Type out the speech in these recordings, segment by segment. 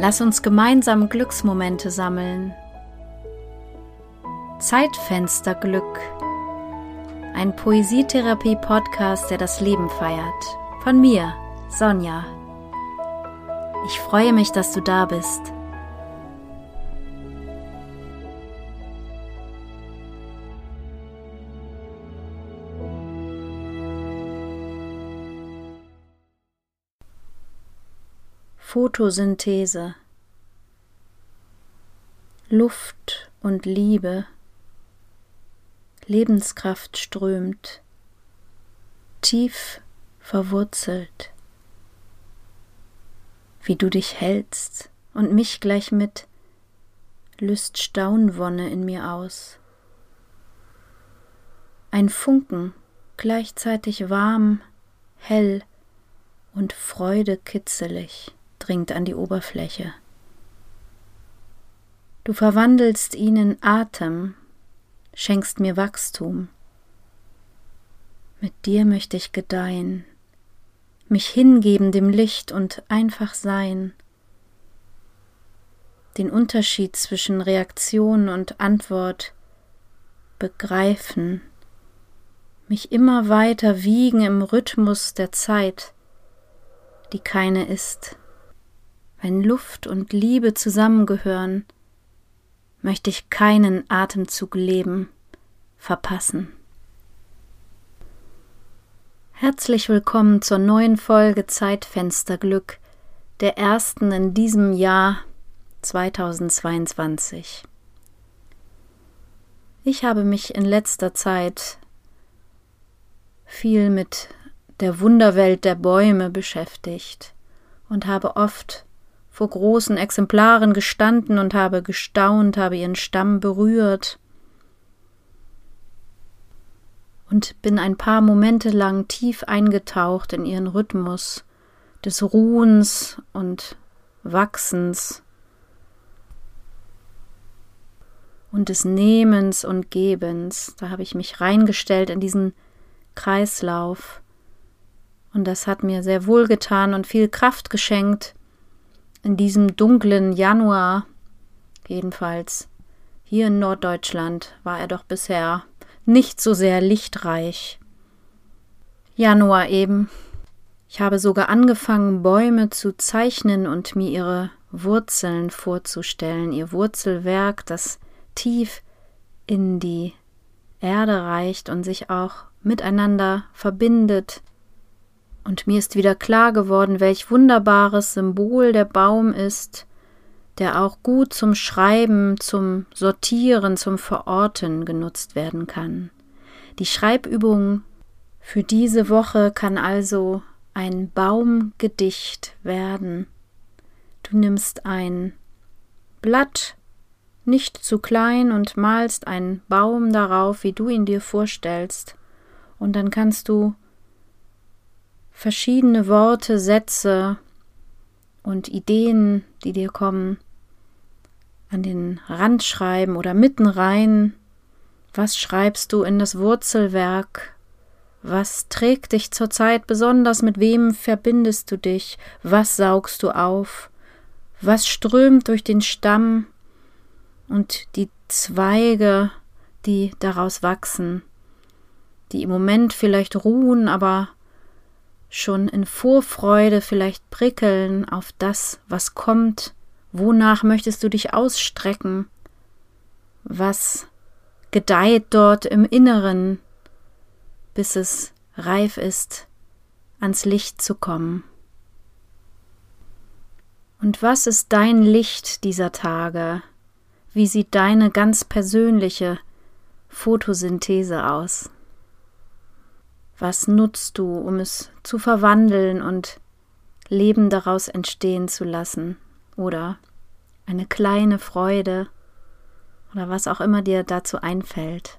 Lass uns gemeinsam Glücksmomente sammeln. Zeitfensterglück. Ein Poesietherapie-Podcast, der das Leben feiert. Von mir, Sonja. Ich freue mich, dass du da bist. Photosynthese. Luft und Liebe. Lebenskraft strömt, tief verwurzelt, wie du dich hältst und mich gleich mit, löst Staunwonne in mir aus. Ein Funken, gleichzeitig warm, hell und freudekitzelig dringt an die Oberfläche. Du verwandelst ihn in Atem, schenkst mir Wachstum. Mit dir möchte ich gedeihen, mich hingeben dem Licht und einfach sein, den Unterschied zwischen Reaktion und Antwort begreifen, mich immer weiter wiegen im Rhythmus der Zeit, die keine ist. Wenn Luft und Liebe zusammengehören, möchte ich keinen Atemzug leben verpassen. Herzlich willkommen zur neuen Folge Zeitfensterglück, der ersten in diesem Jahr 2022. Ich habe mich in letzter Zeit viel mit der Wunderwelt der Bäume beschäftigt und habe oft vor großen Exemplaren gestanden und habe gestaunt, habe ihren Stamm berührt und bin ein paar Momente lang tief eingetaucht in ihren Rhythmus des Ruhens und Wachsens und des Nehmens und Gebens. Da habe ich mich reingestellt in diesen Kreislauf. Und das hat mir sehr wohl getan und viel Kraft geschenkt, in diesem dunklen Januar, jedenfalls hier in Norddeutschland, war er doch bisher nicht so sehr lichtreich. Januar eben. Ich habe sogar angefangen, Bäume zu zeichnen und mir ihre Wurzeln vorzustellen, ihr Wurzelwerk, das tief in die Erde reicht und sich auch miteinander verbindet, und mir ist wieder klar geworden, welch wunderbares Symbol der Baum ist, der auch gut zum Schreiben, zum Sortieren, zum Verorten genutzt werden kann. Die Schreibübung für diese Woche kann also ein Baumgedicht werden. Du nimmst ein Blatt, nicht zu klein, und malst einen Baum darauf, wie du ihn dir vorstellst, und dann kannst du verschiedene Worte, Sätze und Ideen, die dir kommen, an den Rand schreiben oder mitten rein. Was schreibst du in das Wurzelwerk? Was trägt dich zurzeit besonders? Mit wem verbindest du dich? Was saugst du auf? Was strömt durch den Stamm und die Zweige, die daraus wachsen, die im Moment vielleicht ruhen, aber schon in Vorfreude vielleicht prickeln auf das, was kommt, wonach möchtest du dich ausstrecken, was gedeiht dort im Inneren, bis es reif ist, ans Licht zu kommen. Und was ist dein Licht dieser Tage? Wie sieht deine ganz persönliche Photosynthese aus? Was nutzt du, um es zu verwandeln und Leben daraus entstehen zu lassen? Oder eine kleine Freude oder was auch immer dir dazu einfällt.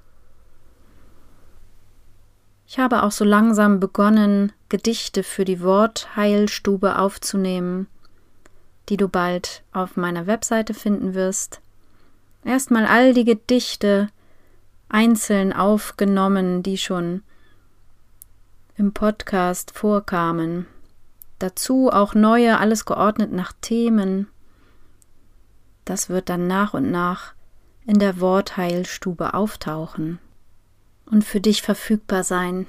Ich habe auch so langsam begonnen, Gedichte für die Wortheilstube aufzunehmen, die du bald auf meiner Webseite finden wirst. Erstmal all die Gedichte einzeln aufgenommen, die schon im Podcast vorkamen. Dazu auch neue, alles geordnet nach Themen, das wird dann nach und nach in der Wortheilstube auftauchen und für dich verfügbar sein.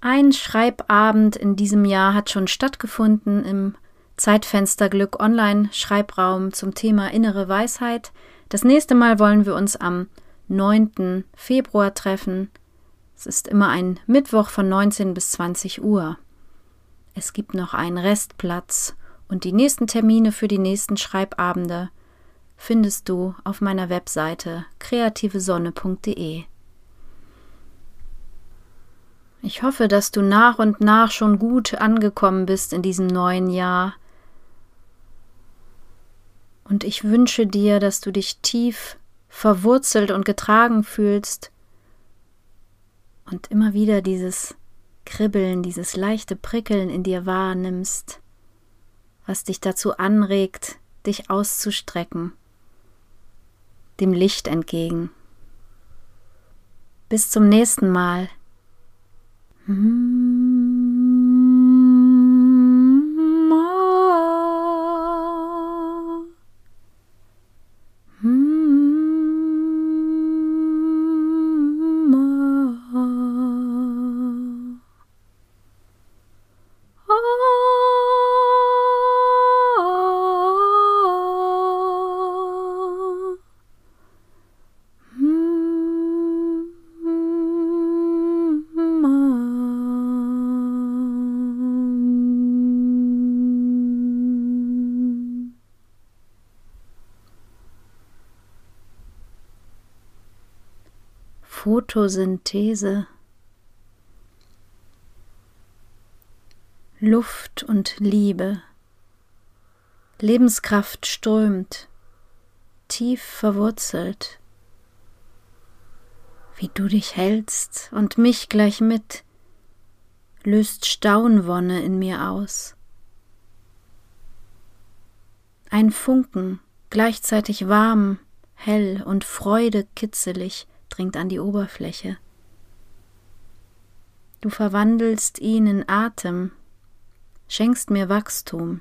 Ein Schreibabend in diesem Jahr hat schon stattgefunden im Zeitfenster Glück Online Schreibraum zum Thema innere Weisheit. Das nächste Mal wollen wir uns am 9. Februar treffen. Es ist immer ein Mittwoch von 19 bis 20 Uhr. Es gibt noch einen Restplatz und die nächsten Termine für die nächsten Schreibabende findest du auf meiner Webseite kreativesonne.de. Ich hoffe, dass du nach und nach schon gut angekommen bist in diesem neuen Jahr. Und ich wünsche dir, dass du dich tief verwurzelt und getragen fühlst und immer wieder dieses Kribbeln, dieses leichte Prickeln in dir wahrnimmst, was dich dazu anregt, dich auszustrecken, dem Licht entgegen. Bis zum nächsten Mal. Photosynthese. Luft und Liebe. Lebenskraft strömt, tief verwurzelt. Wie du dich hältst und mich gleich mit, löst Staunwonne in mir aus. Ein Funken, gleichzeitig warm, hell und Freude kitzelig, dringt an die Oberfläche. Du verwandelst ihn in Atem, schenkst mir Wachstum.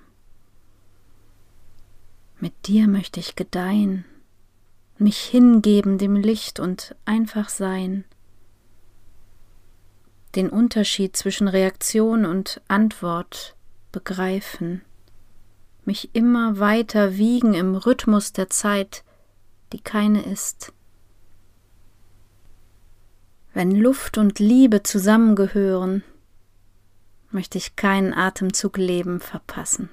Mit dir möchte ich gedeihen, mich hingeben dem Licht und einfach sein. Den Unterschied zwischen Reaktion und Antwort begreifen, mich immer weiter wiegen im Rhythmus der Zeit, die keine ist. Wenn Luft und Liebe zusammengehören, möchte ich keinen Atemzug Leben verpassen.